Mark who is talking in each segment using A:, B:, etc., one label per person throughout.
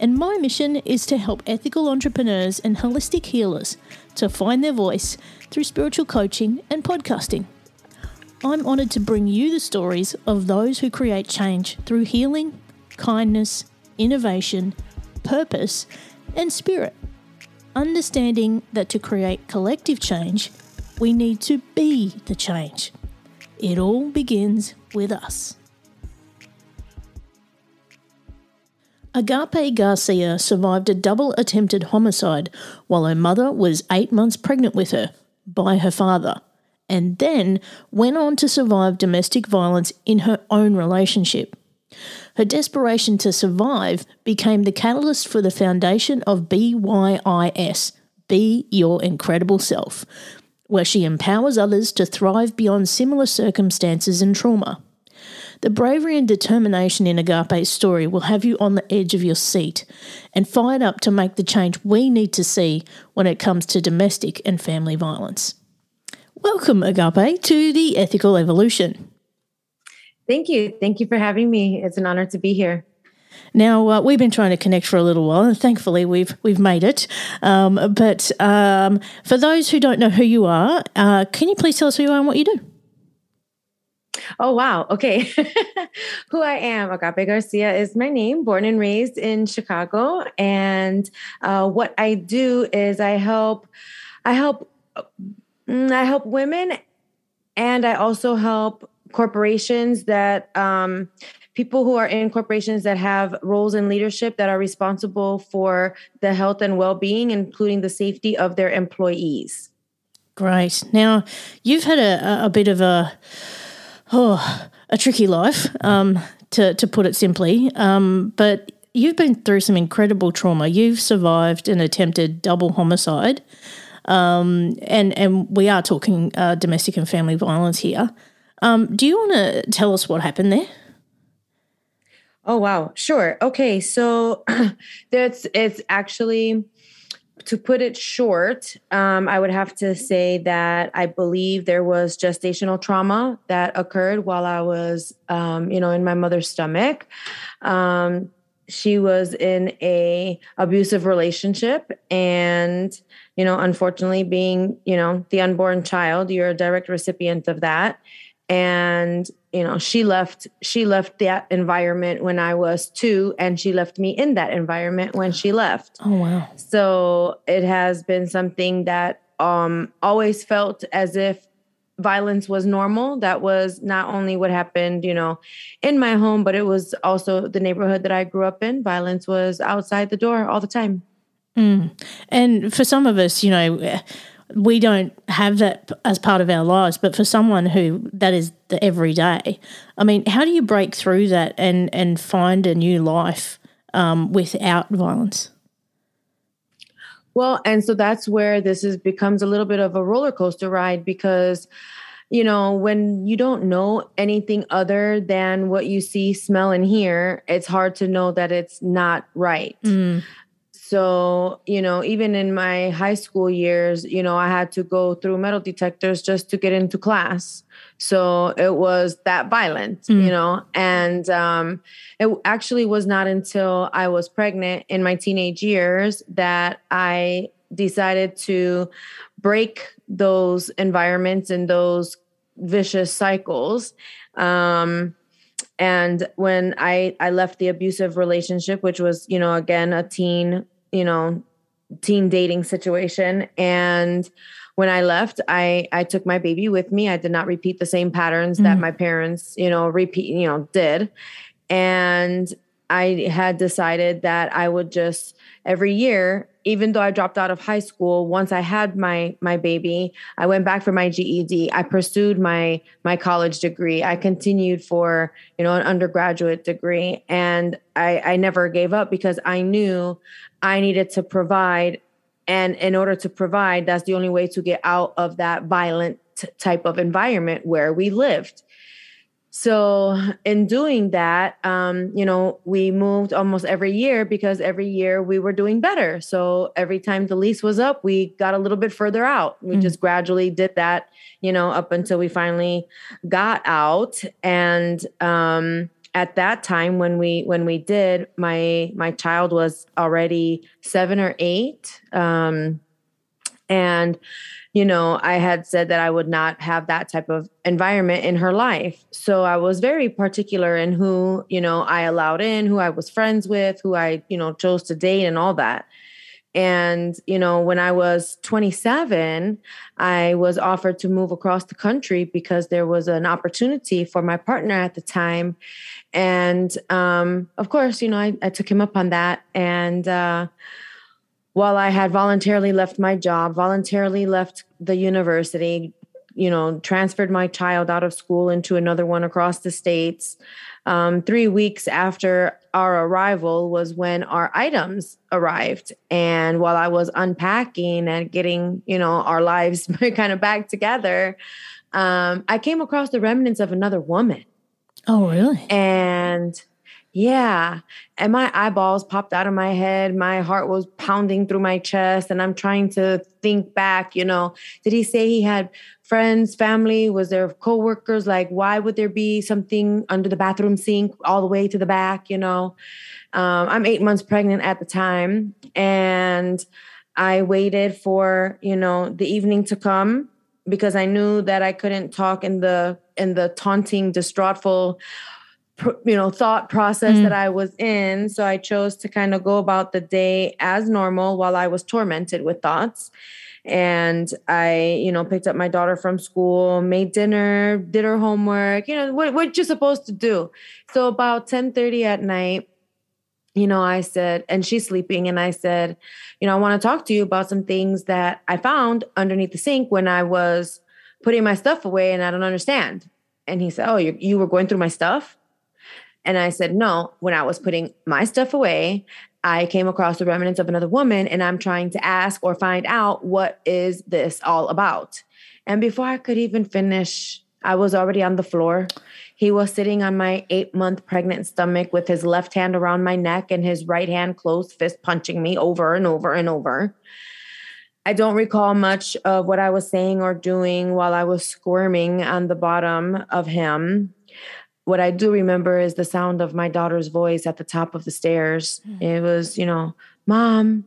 A: and my mission is to help ethical entrepreneurs and holistic healers to find their voice through spiritual coaching and podcasting. I'm honoured to bring you the stories of those who create change through healing, kindness, innovation, purpose, and spirit. Understanding that to create collective change, we need to be the change. It all begins with us. Agape Garcia survived a double attempted homicide while her mother was eight months pregnant with her by her father, and then went on to survive domestic violence in her own relationship. Her desperation to survive became the catalyst for the foundation of BYIS, Be Your Incredible Self, where she empowers others to thrive beyond similar circumstances and trauma. The bravery and determination in Agape's story will have you on the edge of your seat and fired up to make the change we need to see when it comes to domestic and family violence. Welcome, Agape, to the Ethical Evolution.
B: Thank you. Thank you for having me. It's an honor to be here.
A: Now uh, we've been trying to connect for a little while, and thankfully we've we've made it. Um, but um, for those who don't know who you are, uh, can you please tell us who you are and what you do?
B: Oh, wow. Okay. Who I am, Agape Garcia is my name, born and raised in Chicago. And uh, what I do is I help, I help, mm, I help women and I also help corporations that, um, people who are in corporations that have roles in leadership that are responsible for the health and well-being including the safety of their employees
A: great now you've had a, a bit of a oh, a tricky life, um, to, to put it simply. Um, but you've been through some incredible trauma. You've survived an attempted double homicide. Um, and, and we are talking uh, domestic and family violence here. Um, do you want to tell us what happened there?
B: Oh wow, sure. Okay, so that's it's actually to put it short, um, I would have to say that I believe there was gestational trauma that occurred while I was, um, you know, in my mother's stomach. Um, she was in a abusive relationship, and you know, unfortunately, being you know the unborn child, you're a direct recipient of that and you know she left she left that environment when i was two and she left me in that environment when she left.
A: Oh wow.
B: So it has been something that um always felt as if violence was normal. That was not only what happened you know in my home but it was also the neighborhood that i grew up in. Violence was outside the door all the time.
A: Mm. and for some of us you know we don't have that as part of our lives, but for someone who that is the everyday, I mean, how do you break through that and and find a new life um, without violence?
B: Well, and so that's where this is becomes a little bit of a roller coaster ride because you know, when you don't know anything other than what you see, smell, and hear, it's hard to know that it's not right. Mm. So, you know, even in my high school years, you know, I had to go through metal detectors just to get into class. So it was that violent, mm. you know, and um, it actually was not until I was pregnant in my teenage years that I decided to break those environments and those vicious cycles. Um, and when I I left the abusive relationship, which was you know again a teen you know, teen dating situation. And when I left, I I took my baby with me. I did not repeat the same patterns mm that my parents, you know, repeat, you know, did. And I had decided that I would just every year, even though I dropped out of high school, once I had my my baby, I went back for my GED. I pursued my my college degree. I continued for, you know, an undergraduate degree. And I, I never gave up because I knew I needed to provide. And in order to provide, that's the only way to get out of that violent type of environment where we lived. So, in doing that, um, you know, we moved almost every year because every year we were doing better. So, every time the lease was up, we got a little bit further out. We mm. just gradually did that, you know, up until we finally got out. And um, at that time, when we when we did, my my child was already seven or eight, um, and you know, I had said that I would not have that type of environment in her life. So I was very particular in who, you know, I allowed in, who I was friends with, who I, you know, chose to date and all that. And, you know, when I was 27, I was offered to move across the country because there was an opportunity for my partner at the time. And um, of course, you know, I, I took him up on that. And, uh, while I had voluntarily left my job, voluntarily left the university, you know, transferred my child out of school into another one across the states. Um, three weeks after our arrival was when our items arrived. And while I was unpacking and getting, you know, our lives kind of back together, um, I came across the remnants of another woman.
A: Oh, really?
B: And yeah. And my eyeballs popped out of my head. My heart was pounding through my chest. And I'm trying to think back, you know, did he say he had friends, family? Was there coworkers? Like, why would there be something under the bathroom sink all the way to the back, you know? Um, I'm eight months pregnant at the time. And I waited for, you know, the evening to come because I knew that I couldn't talk in the in the taunting, distraughtful you know thought process mm. that i was in. So i chose to kind of go about the day as normal while i was tormented with thoughts. And i you know picked up my daughter from school made dinner did her homework you know what, what you're supposed to do. So about 10 30 at night you know i said and she's sleeping and i said you know i want to talk to you about some things that i found underneath the sink when i was putting my stuff away and i don't understand. And he said oh you, you were going through my stuff and I said, no, when I was putting my stuff away, I came across the remnants of another woman and I'm trying to ask or find out what is this all about. And before I could even finish, I was already on the floor. He was sitting on my eight month pregnant stomach with his left hand around my neck and his right hand closed fist punching me over and over and over. I don't recall much of what I was saying or doing while I was squirming on the bottom of him what I do remember is the sound of my daughter's voice at the top of the stairs. Mm. It was, you know, mom,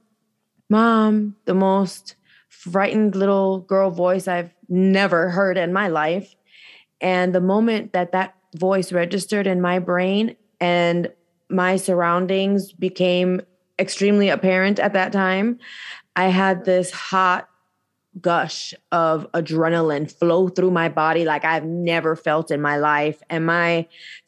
B: mom, the most frightened little girl voice I've never heard in my life. And the moment that that voice registered in my brain and my surroundings became extremely apparent at that time, I had this hot gush of adrenaline flow through my body like I've never felt in my life. And my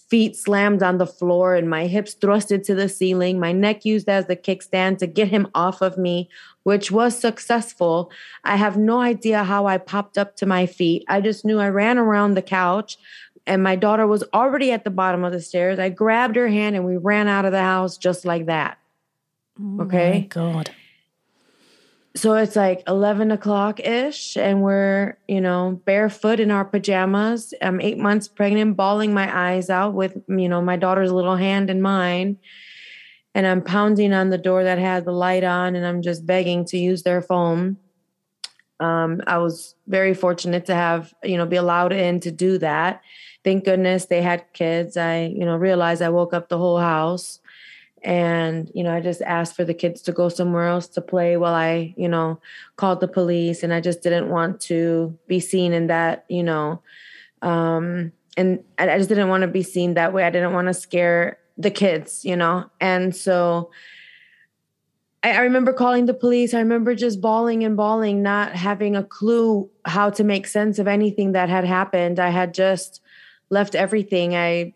B: feet slammed on the floor and my hips thrusted to the ceiling, my neck used as the kickstand to get him off of me, which was successful. I have no idea how I popped up to my feet. I just knew I ran around the couch and my daughter was already at the bottom of the stairs. I grabbed her hand and we ran out of the house just like that.
A: Oh okay. God
B: so it's like 11 o'clock ish and we're you know barefoot in our pajamas. I'm eight months pregnant bawling my eyes out with you know my daughter's little hand in mine. And i'm pounding on the door that had the light on and i'm just begging to use their phone. Um, i was very fortunate to have you know be allowed in to do that. Thank goodness they had kids. I you know realized i woke up the whole house and you know i just asked for the kids to go somewhere else to play while i you know called the police and i just didn't want to be seen in that you know um and i just didn't want to be seen that way. I didn't want to scare the kids you know? And so I, I remember calling the police. I remember just bawling and bawling not having a clue how to make sense of anything that had happened. I had just left everything. I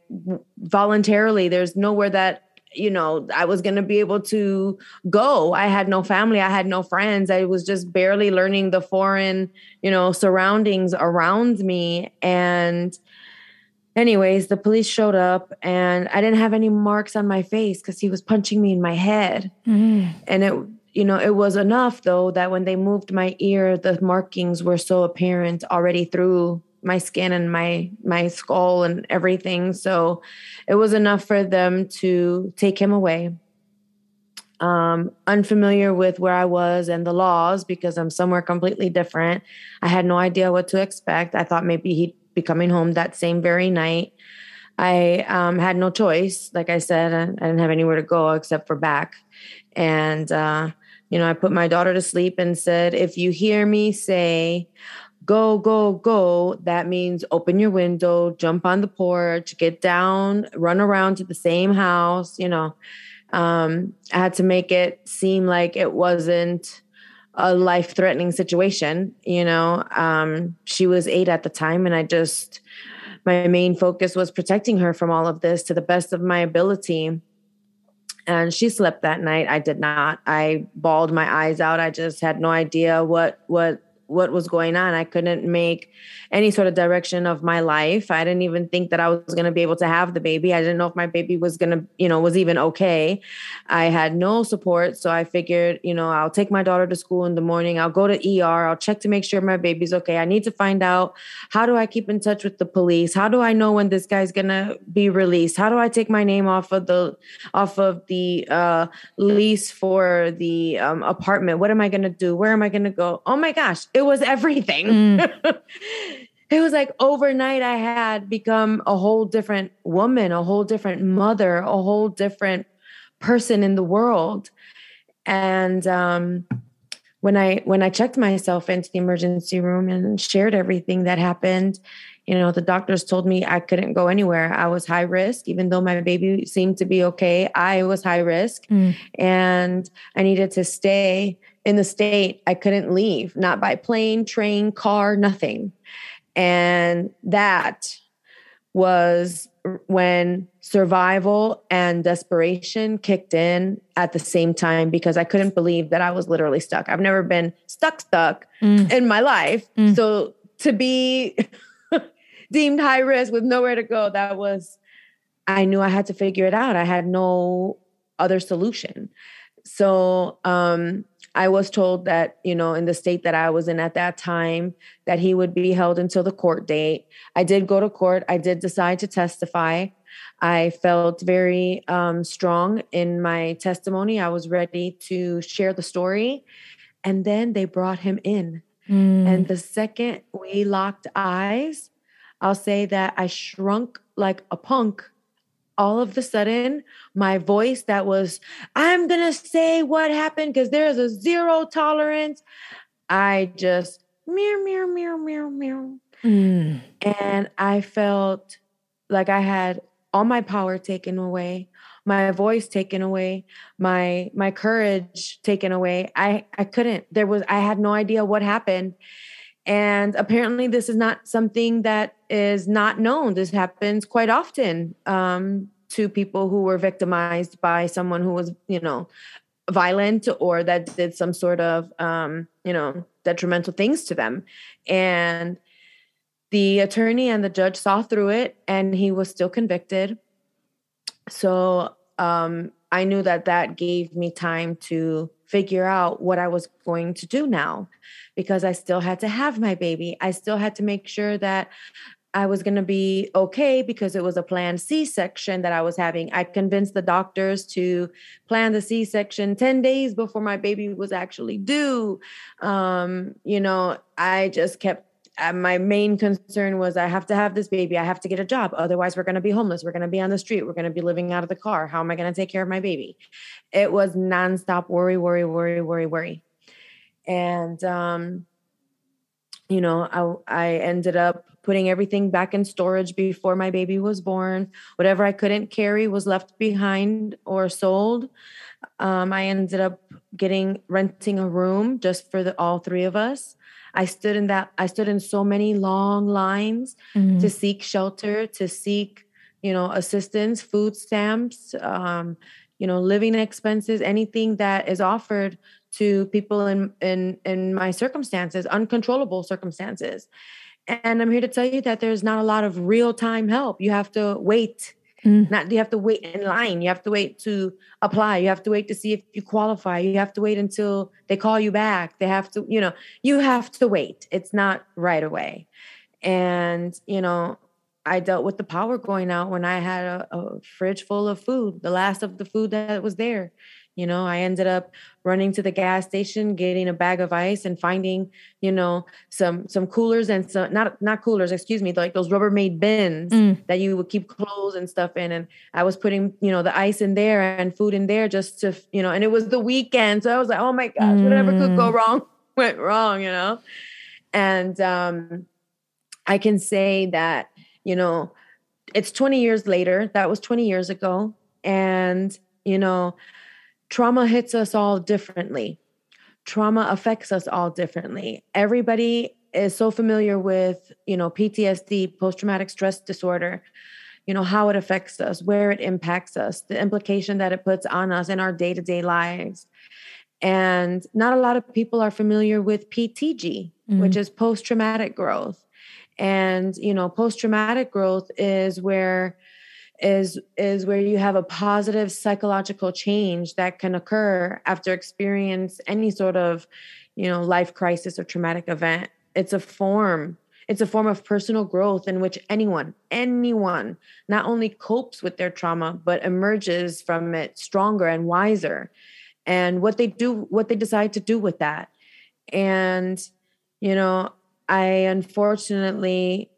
B: voluntarily there's nowhere that you know, I was going to be able to go. I had no family, I had no friends. I was just barely learning the foreign, you know, surroundings around me. And, anyways, the police showed up and I didn't have any marks on my face because he was punching me in my head. Mm. And it, you know, it was enough though that when they moved my ear, the markings were so apparent already through my skin and my my skull and everything. So it was enough for them to take him away. Um, unfamiliar with where i was and the laws because i'm somewhere completely different. I had no idea what to expect. I thought maybe he'd be coming home that same very night. I um, had no choice. Like i said I, didn't have anywhere to go except for back. And uh, you know i put my daughter to sleep and said if you hear me say go, go, go, that means open your window, jump on the porch, get down, run around to the same house. You know, um, I had to make it seem like it wasn't a life threatening situation. You know, um, she was eight at the time, and I just, my main focus was protecting her from all of this to the best of my ability. And she slept that night. I did not. I bawled my eyes out. I just had no idea what what what was going on. I couldn't make any sort of direction of my life. I didn't even think that I was going to be able to have the baby. I didn't know if my baby was going to, you know, was even okay. I had no support. So I figured, you know, I'll take my daughter to school in the morning. I'll go to ER. I'll check to make sure my baby's okay. I need to find out how do I keep in touch with the police? How do I know when this guy's going to be released? How do I take my name off of the off of the uh, lease for the um, apartment? What am I going to do? Where am I going to go? Oh my gosh, it was everything. Mm. it was like overnight I had become a whole different woman, a whole different mother, a whole different person in the world. And um, when I when I checked myself into the emergency room and shared everything that happened, you know, the doctors told me I couldn't go anywhere. I was high risk, even though my baby seemed to be okay. I was high risk, mm. and I needed to stay in the state. I couldn't leave, not by plane, train, car, nothing. And that was when survival and desperation kicked in at the same time because I couldn't believe that I was literally stuck. I've never been stuck, stuck mm. in my life. Mm. So to be deemed high risk with nowhere to go, that was, I knew I had to figure it out. I had no other solution. So um, I was told that, you know, in the state that I was in at that time, that he would be held until the court date. I did go to court. I did decide to testify. I felt very um, strong in my testimony. I was ready to share the story. And then they brought him in. Mm. And the second we locked eyes, I'll say that I shrunk like a punk all of the sudden my voice that was i'm going to say what happened because there's a zero tolerance. I just meow meow meow meow meow. Mm. and i felt like i had all my power taken away my voice taken away my my courage taken away. I i couldn't there was i had no idea what happened. And apparently, this is not something that is not known. This happens quite often um, to people who were victimized by someone who was, you know, violent or that did some sort of, um, you know, detrimental things to them. And the attorney and the judge saw through it, and he was still convicted. So um, I knew that that gave me time to figure out what I was going to do now because I still had to have my baby. I still had to make sure that I was going to be okay because it was a planned C section that I was having. I convinced the doctors to plan the C section 10 days before my baby was actually due. Um, you know, I just kept uh, my main concern was I have to have this baby. I have to get a job. Otherwise, we're going to be homeless. We're going to be on the street. We're going to be living out of the car. How am I going to take care of my baby? It was nonstop worry, worry, worry, worry, worry. And, um, you know, I, I ended up putting everything back in storage before my baby was born. Whatever I couldn't carry was left behind or sold. Um, I ended up getting renting a room just for the all three of us I stood in that I stood in so many long lines mm-hmm. to seek shelter, to seek you know, assistance, food stamps, um, you know, living expenses, anything that is offered to people in in in my circumstances, uncontrollable circumstances. And I'm here to tell you that there's not a lot of real time help. You have to wait. Mm. Not you have to wait in line. You have to wait to apply. You have to wait to see if you qualify. You have to wait until they call you back. They have to, you know, you have to wait. It's not right away. And, you know, I dealt with the power going out when I had a, a fridge full of food, the last of the food that was there. You know, I ended up running to the gas station, getting a bag of ice, and finding, you know, some some coolers and some not not coolers, excuse me, like those Rubbermaid bins mm. that you would keep clothes and stuff in. And I was putting, you know, the ice in there and food in there just to, you know, and it was the weekend, so I was like, oh my gosh, mm. whatever could go mm. wrong went wrong, you know. And um, I can say that, you know, it's 20 years later. That was 20 years ago, and you know trauma hits us all differently. Trauma affects us all differently. Everybody is so familiar with, you know, PTSD, post traumatic stress disorder, you know, how it affects us, where it impacts us, the implication that it puts on us in our day to day lives. And not a lot of people are familiar with PTG, mm-hmm. which is post traumatic growth. And, you know, post traumatic growth is where is is where you have a positive psychological change that can occur after experience any sort of you know life crisis or traumatic event. It's a form. It's a form of personal growth in which anyone anyone not only copes with their trauma but emerges from it stronger and wiser. And what they do what they decide to do with that. And you know i unfortunately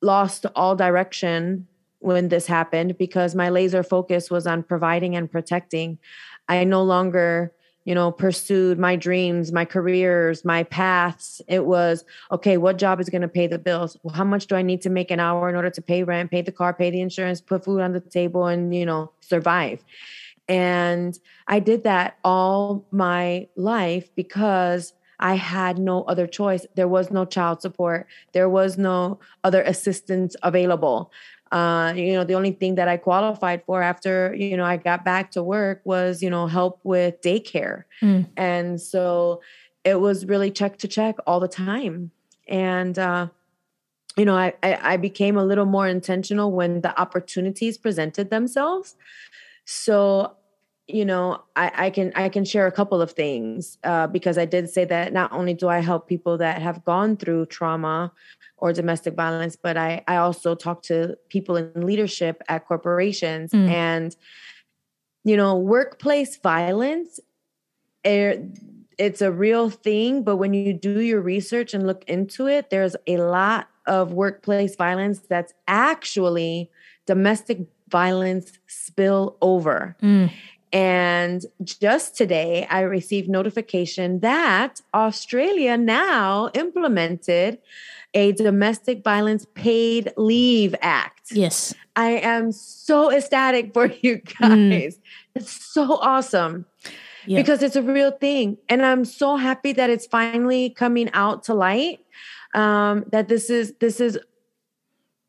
B: lost all direction when this happened because my laser focus was on providing and protecting. I no longer, you know, pursued my dreams, my careers, my paths. It was, okay, what job is going to pay the bills? Well, how much do I need to make an hour in order to pay rent, pay the car, pay the insurance, put food on the table, and, you know, survive? And I did that all my life because I had no other choice. There was no child support. There was no other assistance available. Uh, you know, the only thing that I qualified for after, you know, I got back to work was, you know, help with daycare. Mm. And so it was really check to check all the time. And, uh, you know, I, I, I became a little more intentional when the opportunities presented themselves. So you know I, I, can i can share a couple of things uh, because i did say that not only do i help people that have gone through trauma or domestic violence, but I, I also talk to people in leadership at corporations mm. and, you know, workplace violence, it, it's a real thing. But when you do your research and look into it, there's a lot of workplace violence that's actually domestic violence spill over. Mm. And just today, I received notification that Australia now implemented a domestic violence paid leave act.
A: Yes.
B: I am so ecstatic for you mm. guys. Mm. It's so awesome. Yep. Because it's a real thing. And I'm so happy that it's finally coming out to light. Um, that this is this is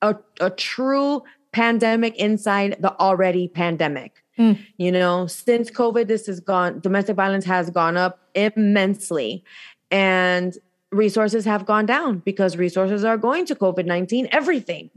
B: a, a true pandemic inside the already pandemic. Mm. You know, since COVID, this has gone, domestic violence has gone up immensely. And resources have gone down because resources are going to COVID 19, everything.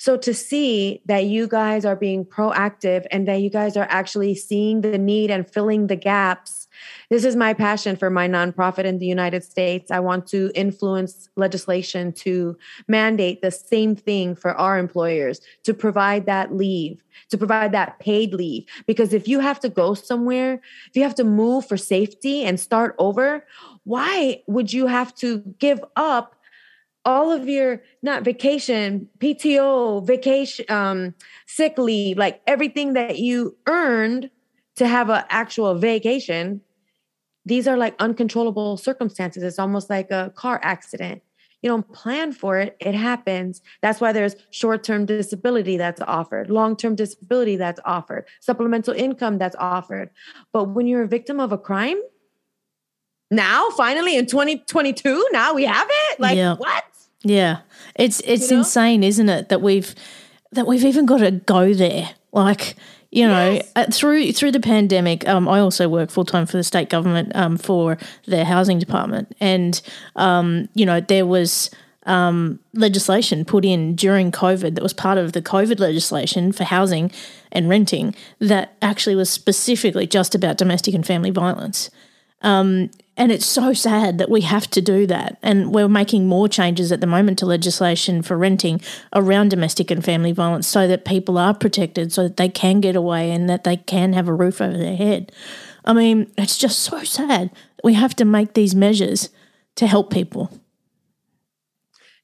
B: So to see that you guys are being proactive and that you guys are actually seeing the need and filling the gaps. This is my passion for my nonprofit in the United States. I want to influence legislation to mandate the same thing for our employers to provide that leave, to provide that paid leave. Because if you have to go somewhere, if you have to move for safety and start over, why would you have to give up all of your not vacation pto vacation um sick leave like everything that you earned to have an actual vacation these are like uncontrollable circumstances. It's almost like a car accident. You don't plan for it. It happens. That's why there's short-term disability that's offered long-term disability that's offered supplemental income that's offered. But when you're a victim of a crime now finally in 2022 now we have it? Like yeah. what
A: yeah it's it's you know? insane isn't it that we've that we've even got to go there. Like, you know, yes. uh, through through the pandemic, um, I also work full time for the state government um, for their housing department, and um, you know, there was um, legislation put in during COVID that was part of the COVID legislation for housing and renting that actually was specifically just about domestic and family violence. Um, and it's so sad that we have to do that. And we're making more changes at the moment to legislation for renting around domestic and family violence so that people are protected, so that they can get away and that they can have a roof over their head. I mean, it's just so sad we have to make these measures to help people.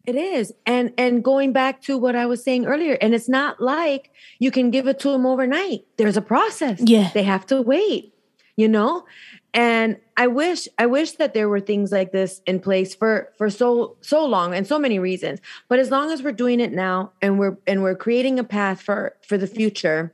B: It is. And and going back to what I was saying earlier, and it's not like you can give it to them overnight. There's a process.
A: Yeah.
B: They have to wait, you know? And I wish I wish that there were things like this in place for for so so long and so many reasons. But as long as we're doing it now and we're and we're creating a path for for the future,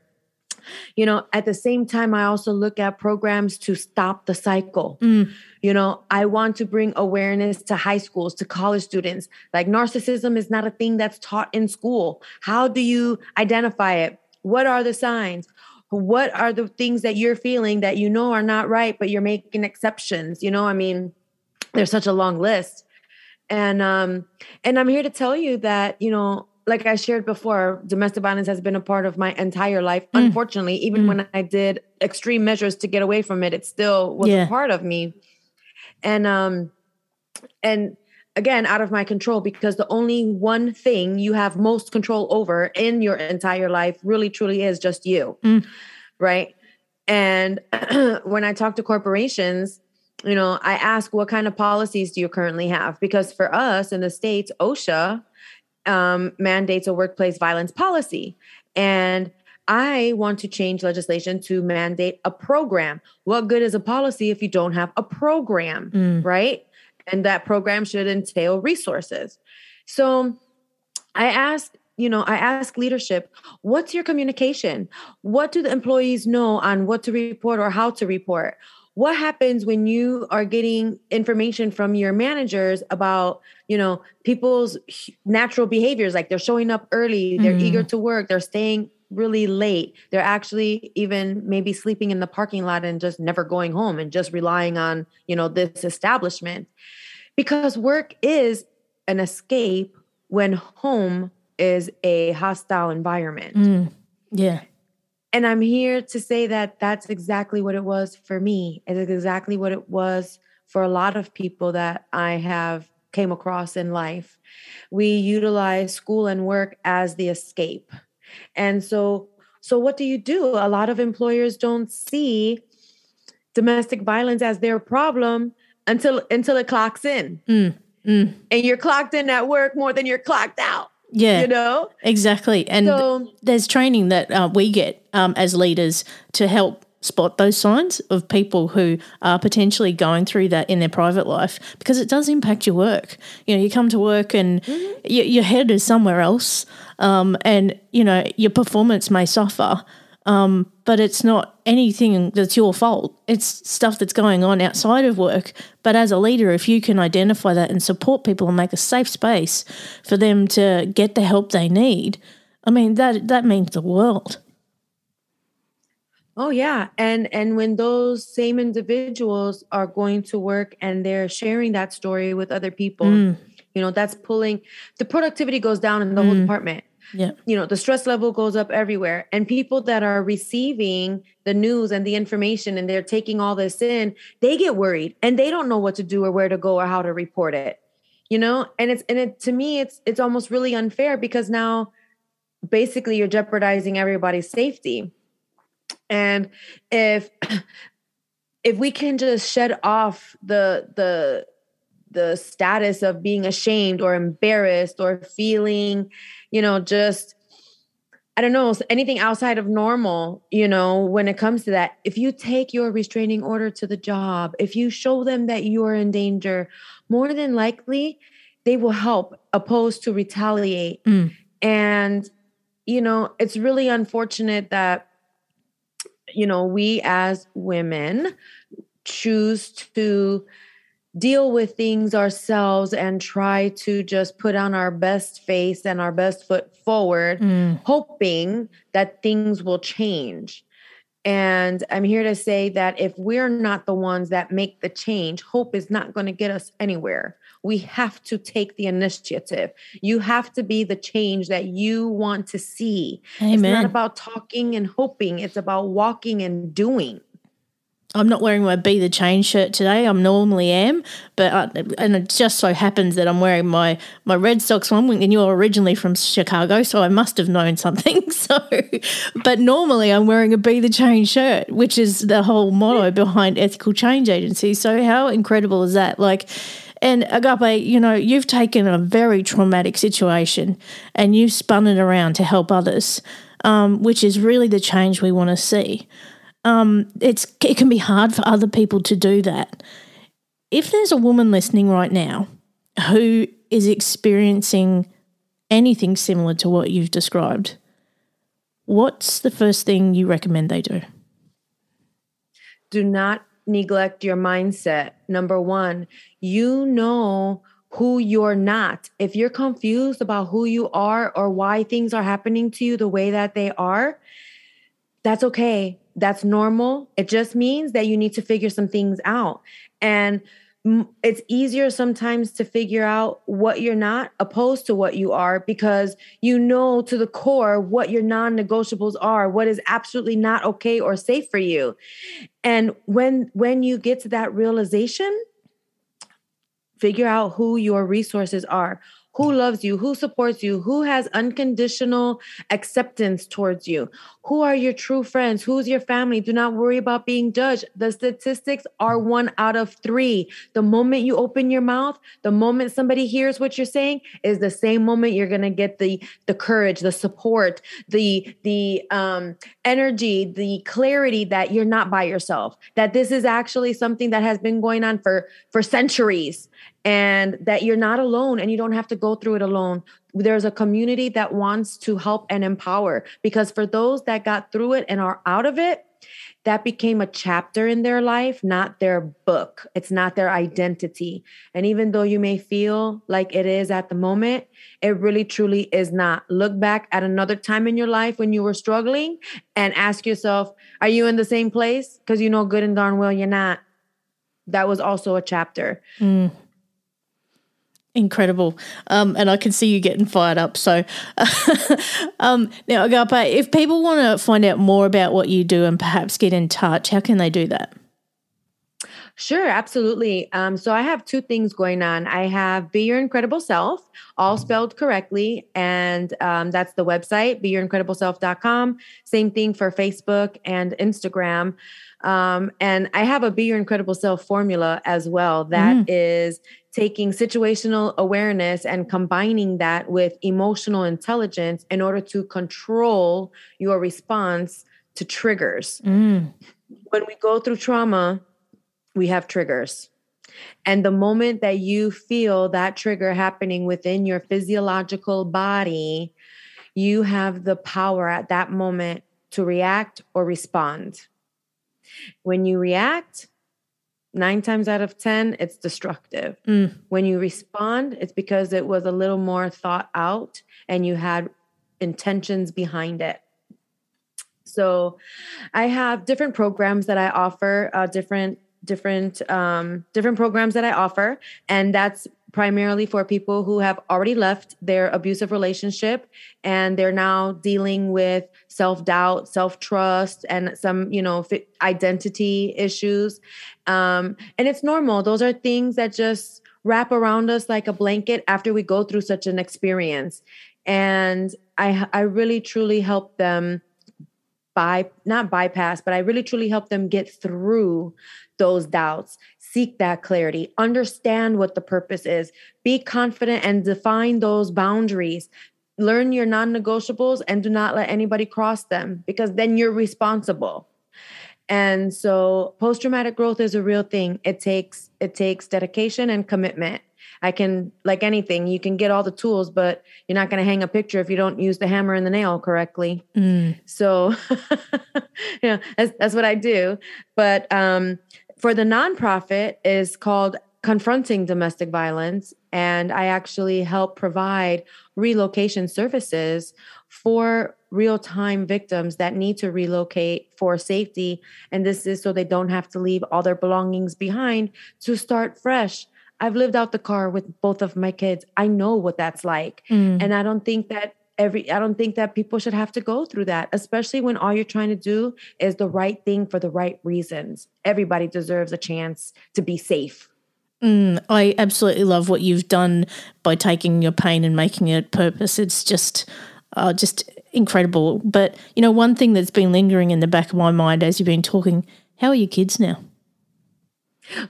B: you know, at the same time I also look at programs to stop the cycle. Mm you know, I want to bring awareness to high schools, to college students. Like narcissism is not a thing that's taught in school. How do you identify it? What are the signs? What are the things that you're feeling that you know are not right, but you're making exceptions? You know, I mean, there's such a long list. And um, and I'm here to tell you that, you know, like I shared before, domestic violence has been a part of my entire life. Mm. Unfortunately, even mm. when I did extreme measures to get away from it, it still was yeah. a part of me and um and again out of my control because the only one thing you have most control over in your entire life really truly is just you mm. right and when i talk to corporations you know i ask what kind of policies do you currently have because for us in the states osha um, mandates a workplace violence policy and I want to change legislation to mandate a program. What good is a policy if you don't have a program, mm. right? And that program should entail resources. So I ask, you know, I ask leadership, what's your communication? What do the employees know on what to report or how to report? What happens when you are getting information from your managers about, you know, people's natural behaviors like they're showing up early, they're mm. eager to work, they're staying really late. They're actually even maybe sleeping in the parking lot and just never going home and just relying on, you know, this establishment. Because work is an escape when home is a hostile environment.
A: Mm, yeah.
B: And I'm here to say that that's exactly what it was for me. It is exactly what it was for a lot of people that I have came across in life. We utilize school and work as the escape and so so what do you do? A lot of employers don't see domestic violence as their problem until until it clocks in. Mm, mm. And you're clocked in at work more than you're clocked out.
A: Yeah.
B: You know?
A: Exactly. And so, there's training that uh, we get um, as leaders to help spot those signs of people who are potentially going through that in their private life because it does impact your work. You know, you come to work and mm-hmm. y- your head is somewhere else, um, and you know your performance may suffer. Um, but it's not anything that's your fault. It's stuff that's going on outside of work. But as a leader, if you can identify that and support people and make a safe space for them to get the help they need, I mean that that means the world.
B: Oh yeah, and and when those same individuals are going to work and they're sharing that story with other people, mm. you know, that's pulling the productivity goes down in the mm. whole department.
A: Yeah.
B: You know, the stress level goes up everywhere. And people that are receiving the news and the information and they're taking all this in, they get worried and they don't know what to do or where to go or how to report it. You know, and it's and it to me it's it's almost really unfair because now basically you're jeopardizing everybody's safety and if if we can just shed off the the the status of being ashamed or embarrassed or feeling you know just I don't know, anything outside of normal, you know, when it comes to that. If you take your restraining order to the job, if you show them that you are in danger, more than likely they will help opposed to retaliate. Mm. And, you know, it's really unfortunate that you know, we as women choose to deal with things ourselves and try to just put on our best face and our best foot forward, mm. hoping that things will change. And I'm here to say that if we're not the ones that make the change, hope is not going to get us anywhere. We have to take the initiative. You have to be the change that you want to see. Amen. It's not about talking and hoping, it's about walking and doing.
A: I'm not wearing my Be the Change shirt today. I normally am, but I, and it just so happens that I'm wearing my my Red Sox one. And you're originally from Chicago, so I must have known something. So, but normally I'm wearing a Be the Change shirt, which is the whole motto behind Ethical Change Agency. So how incredible is that? Like. And Agape, you know, you've taken a very traumatic situation and you've spun it around to help others, um, which is really the change we want to see um, it's it can be hard for other people to do that. If there's a woman listening right now who is experiencing anything similar to what you've described, what's the first thing you recommend they do?
B: Do not neglect your mindset. Number one, you know who you're not. If you're confused about who you are or why things are happening to you the way that they are, that's okay that's normal. It just means that you need to figure some things out. And it's easier sometimes to figure out what you're not opposed to what you are because you know to the core what your non-negotiables are what is absolutely not okay or safe for you and when when you get to that realization figure out who your resources are who loves you, who supports you, who has unconditional acceptance towards you, who are your true friends, who's your family. Do not worry about being judged. The statistics are one out of three. The moment you open your mouth, the moment somebody hears what you're saying, is the same moment you're gonna get the the courage, the support, the the um, energy, the clarity that you're not by yourself. That this is actually something that has been going on for for centuries and that you're not alone and you don't have to go through it alone. There's a community that wants to help and empower because for those that got through it and are out of it, that became a chapter in their life, not their book. It's not their identity. And even though you may feel like it is at the moment, it really truly is not. Look back at another time in your life when you were struggling and ask yourself, are you in the same place? Because you know good and darn well you're not. That was also a chapter. Mm.
A: Incredible. Um, and I can see you getting fired up. So, um, now, Agape, if people want to find out more about what you do and perhaps get in touch, how can they do that?
B: Sure, absolutely. Um, so I have two things going on. I have Be Your Incredible Self, all spelled correctly, and um, that's the website, beyourincredibleself.com. Same thing for Facebook and Instagram. Um, and I have a Be Your Incredible Self formula as well. That mm. is taking situational awareness and combining that with emotional intelligence in order to control your response to triggers. Mm. When we go through trauma, we have triggers. And the moment that you feel that trigger happening within your physiological body, you have the power at that moment to react or respond. When you react, nine times out of 10, it's destructive. Mm. When you respond, it's because it was a little more thought out and you had intentions behind it. So I have different programs that I offer, uh, different different um, different programs that I offer, and that's primarily for people who have already left their abusive relationship and they're now dealing with self-doubt self-trust and some you know identity issues. Um, and it's normal. Those are things that just wrap around us like a blanket after we go through such an experience. And i i really truly help them by not bypass but i really truly help them get through those doubts seek that clarity, understand what the purpose is, be confident and define those boundaries. Learn your non negotiables and do not let anybody cross them because then you're responsible. And so post traumatic growth is a real thing. It takes it takes dedication and commitment. I can like anything, you can get all the tools, but you're not going to hang a picture if you don't use the hammer and the nail correctly. Mm. So, yeah, that's, that's what I do. But um, for the nonprofit is called confronting domestic violence and I actually help provide relocation services for real time victims that need to relocate for safety. And this is so they don't have to leave all their belongings behind to start fresh. I've lived out the car with both of my kids. I know what that's like. Mm. And I don't think that every I don't think that people should have to go through that, especially when all you're trying to do is the right thing for the right reasons. Everybody deserves a chance to be safe.
A: Mm, I absolutely love what you've done by taking your pain and making it purpose. It's just, uh, just incredible. But you know, one thing that's been lingering in the back of my mind as you've been talking, how are your kids now?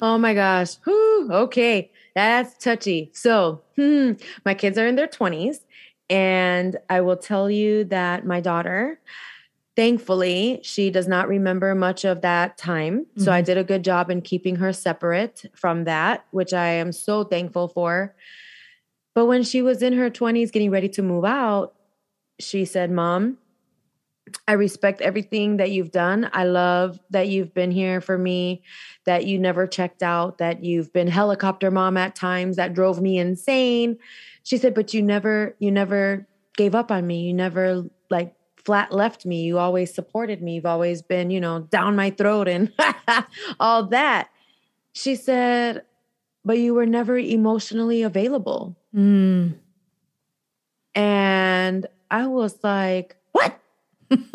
B: Oh my gosh. Whew, okay. That's touchy. So, hmm, my kids are in their 20s. And I will tell you that my daughter, thankfully, she does not remember much of that time. Mm-hmm. So I mm-hmm. did a good job in keeping her separate from that, which I am so thankful for. But when she was in her 20s getting ready to move out, she said, Mom, I respect everything that you've done. I love that you've been here for me, that you never checked out, that you've been helicopter mom at times that drove me insane. She said, but you never, you never gave up on me. You never like flat left me. You always supported me. You've always been, you know, down my throat and all that. She said, but you were never emotionally available. Mm. And I was like,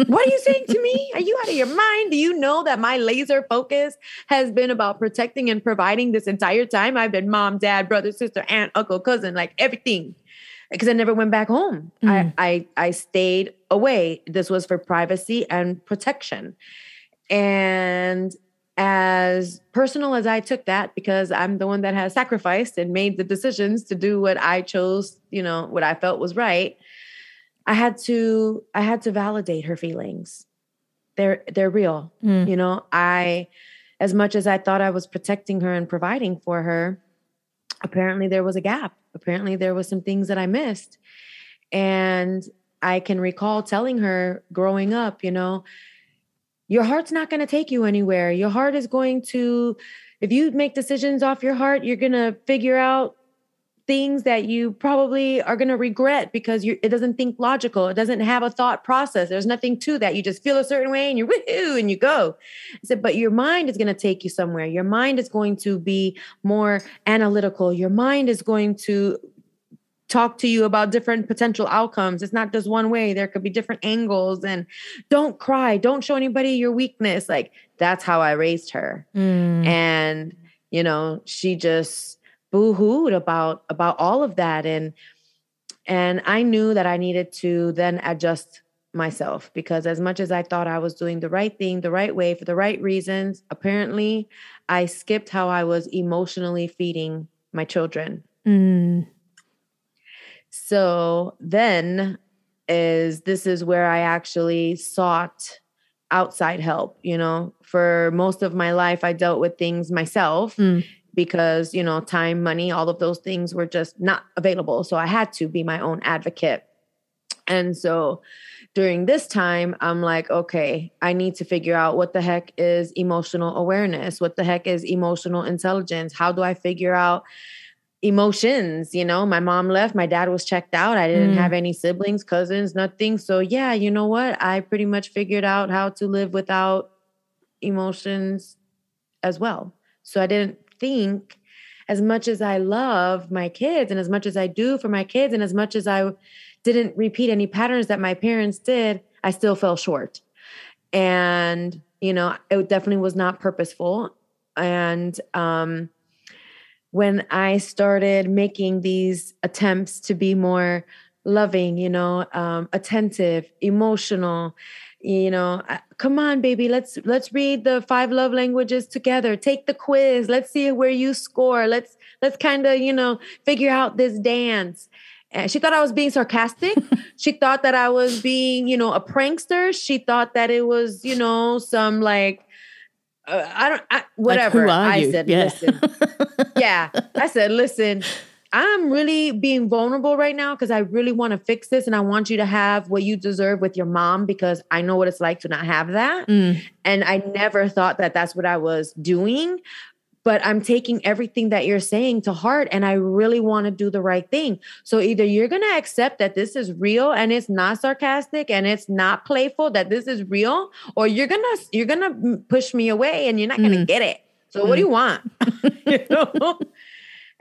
B: what? are you saying to me? Are you out of your mind? Do you know that my laser focus has been about protecting and providing this entire time? I've been mom, dad, brother, sister, aunt, uncle, cousin, like everything. Because I never went back home. Mm. I, I I stayed away. This was for privacy and protection. And as personal as I took that, because I'm the one that has sacrificed and made the decisions to do what I chose, you know, what I felt was right I had to I had to validate her feelings. They're they're real. Mm. You know, I as much as I thought I was protecting her and providing for her, apparently there was a gap. Apparently there was some things that I missed. And I can recall telling her growing up, you know, your heart's not going to take you anywhere. Your heart is going to if you make decisions off your heart, you're going to figure out things that you probably are going to regret because it doesn't think logical. It doesn't have a thought process. There's nothing to that. You just feel a certain way and you're woohoo and you go. I said, but your mind is going to take you somewhere. Your mind is going to be more analytical. Your mind is going to talk to you about different potential outcomes. It's not just one way. There could be different angles and don't cry. Don't show anybody your weakness. Like that's how I raised her. Mm. And you know, she just boo-hooed about about all of that and and I knew that I needed to then adjust myself because as much as I thought I was doing the right thing the right way for the right reasons apparently I skipped how I was emotionally feeding my children. Mm. So then is this is where I actually sought outside help, you know. For most of my life I dealt with things myself mm because you know time money all of those things were just not available. So i had to be my own advocate. And so during this time i'm like okay i need to figure out what the heck is emotional awareness? What the heck is emotional intelligence? How do i figure out emotions? You know my mom left my dad was checked out i didn't mm. have any siblings cousins nothing. So yeah you know what? I pretty much figured out how to live without emotions as well. So i didn't think as much as I love my kids and as much as I do for my kids and as much as I didn't repeat any patterns that my parents did, I still fell short. And, you know, it definitely was not purposeful. And um, when I started making these attempts to be more loving, you know, um, attentive, emotional, you know come on baby let's let's read the five love languages together take the quiz let's see where you score let's let's kind of you know figure out this dance and she thought i was being sarcastic she thought that i was being you know a prankster she thought that it was you know some like uh, I don't, I, whatever.
A: Like,
B: I said, yeah. listen. yeah. I said, listen, I'm really being vulnerable right now because I really want to fix this and I want you to have what you deserve with your mom because I know what it's like to not have that. Mm. And I never thought that that's what I was doing. but I'm taking everything that you're saying to heart and I really want to do the right thing. So either you're going to accept that this is real and it's not sarcastic and it's not playful that this is real or you're going to you're going to push me away and you're not going to mm. get it. So mm. what do you want? you know?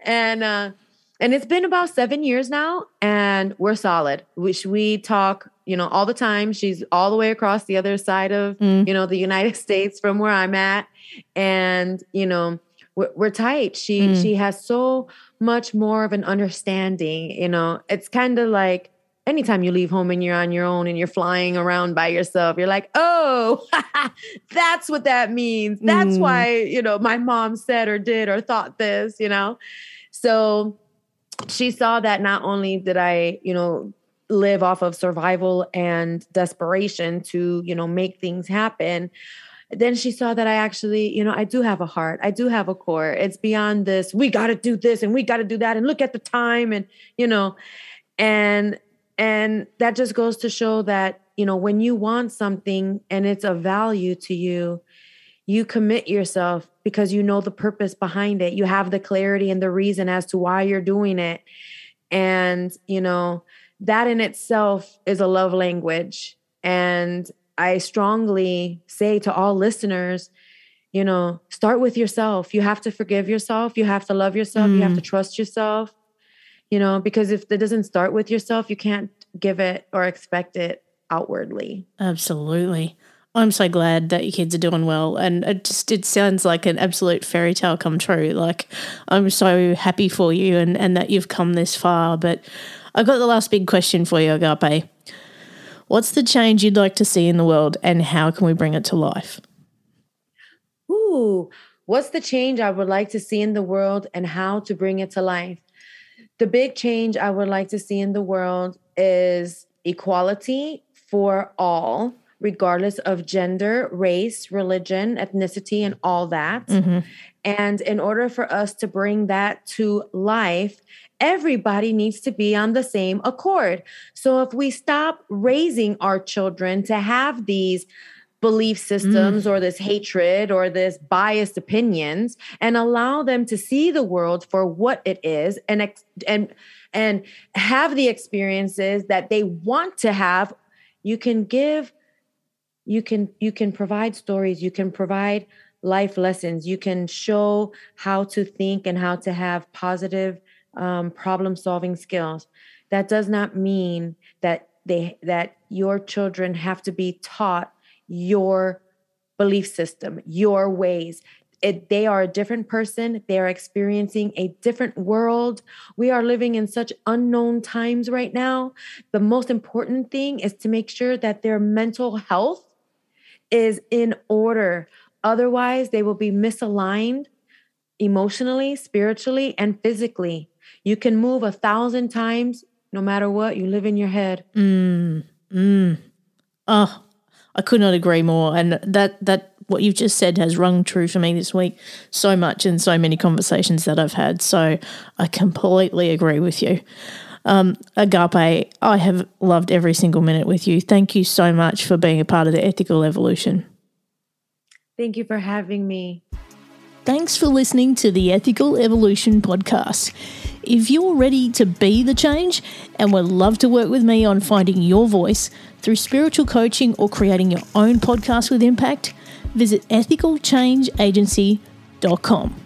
B: And uh and it's been about seven years now and we're solid which we talk you know all the time she's all the way across the other side of mm. you know the united states from where i'm at and you know we're, we're tight she mm. she has so much more of an understanding you know it's kind of like anytime you leave home and you're on your own and you're flying around by yourself you're like oh that's what that means that's mm. why you know my mom said or did or thought this you know so she saw that not only did I, you know, live off of survival and desperation to, you know, make things happen, then she saw that I actually, you know, I do have a heart. I do have a core. It's beyond this, we got to do this and we got to do that and look at the time and, you know, and and that just goes to show that, you know, when you want something and it's of value to you, you commit yourself because you know the purpose behind it. You have the clarity and the reason as to why you're doing it. And, you know, that in itself is a love language. And I strongly say to all listeners, you know, start with yourself. You have to forgive yourself. You have to love yourself. Mm. You have to mm. trust yourself, you know, because if it doesn't start with yourself, you can't give it or expect it outwardly.
A: Absolutely. I'm so glad that your kids are doing well, and it just it sounds like an absolute fairy tale come true. Like I'm so happy for you, and and that you've come this far. But I've got the last big question for you, Agape. What's the change you'd like to see in the world, and how can we bring it to life?
B: Ooh, what's the change I would like to see in the world, and how to bring it to life? The big change I would like to see in the world is equality for all regardless of gender, race, religion, ethnicity, and all that. Mm-hmm. And in order for us to bring that to life, everybody needs to be on the same accord. So if we stop raising our children to have these belief systems mm. or this hatred or this biased opinions and allow them to see the world for what it is and and and have the experiences that they want to have you can give you can you can provide stories you can provide life lessons you can show how to think and how to have positive um, problem solving skills that does not mean that they that your children have to be taught your belief system your ways it, they are a different person. They are experiencing a different world. We are living in such unknown times right now. The most important thing is to make sure that their mental health is in order. Otherwise, they will be misaligned emotionally, spiritually, and physically. You can move a thousand times no matter what, you live in your head.
A: Mm, mm. Oh, I could not agree more. And that, that, what you've just said has rung true for me this week so much in so many conversations that I've had. So I completely agree with you. Um, Agape, I have loved every single minute with you. Thank you so much for being a part of the ethical evolution.
B: Thank you for having me.
A: Thanks for listening to the Ethical Evolution podcast. If you're ready to be the change and would love to work with me on finding your voice through spiritual coaching or creating your own podcast with impact, visit ethicalchangeagency.com.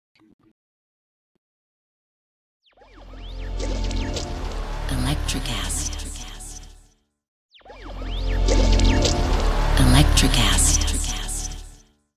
C: Electricast. Electricast.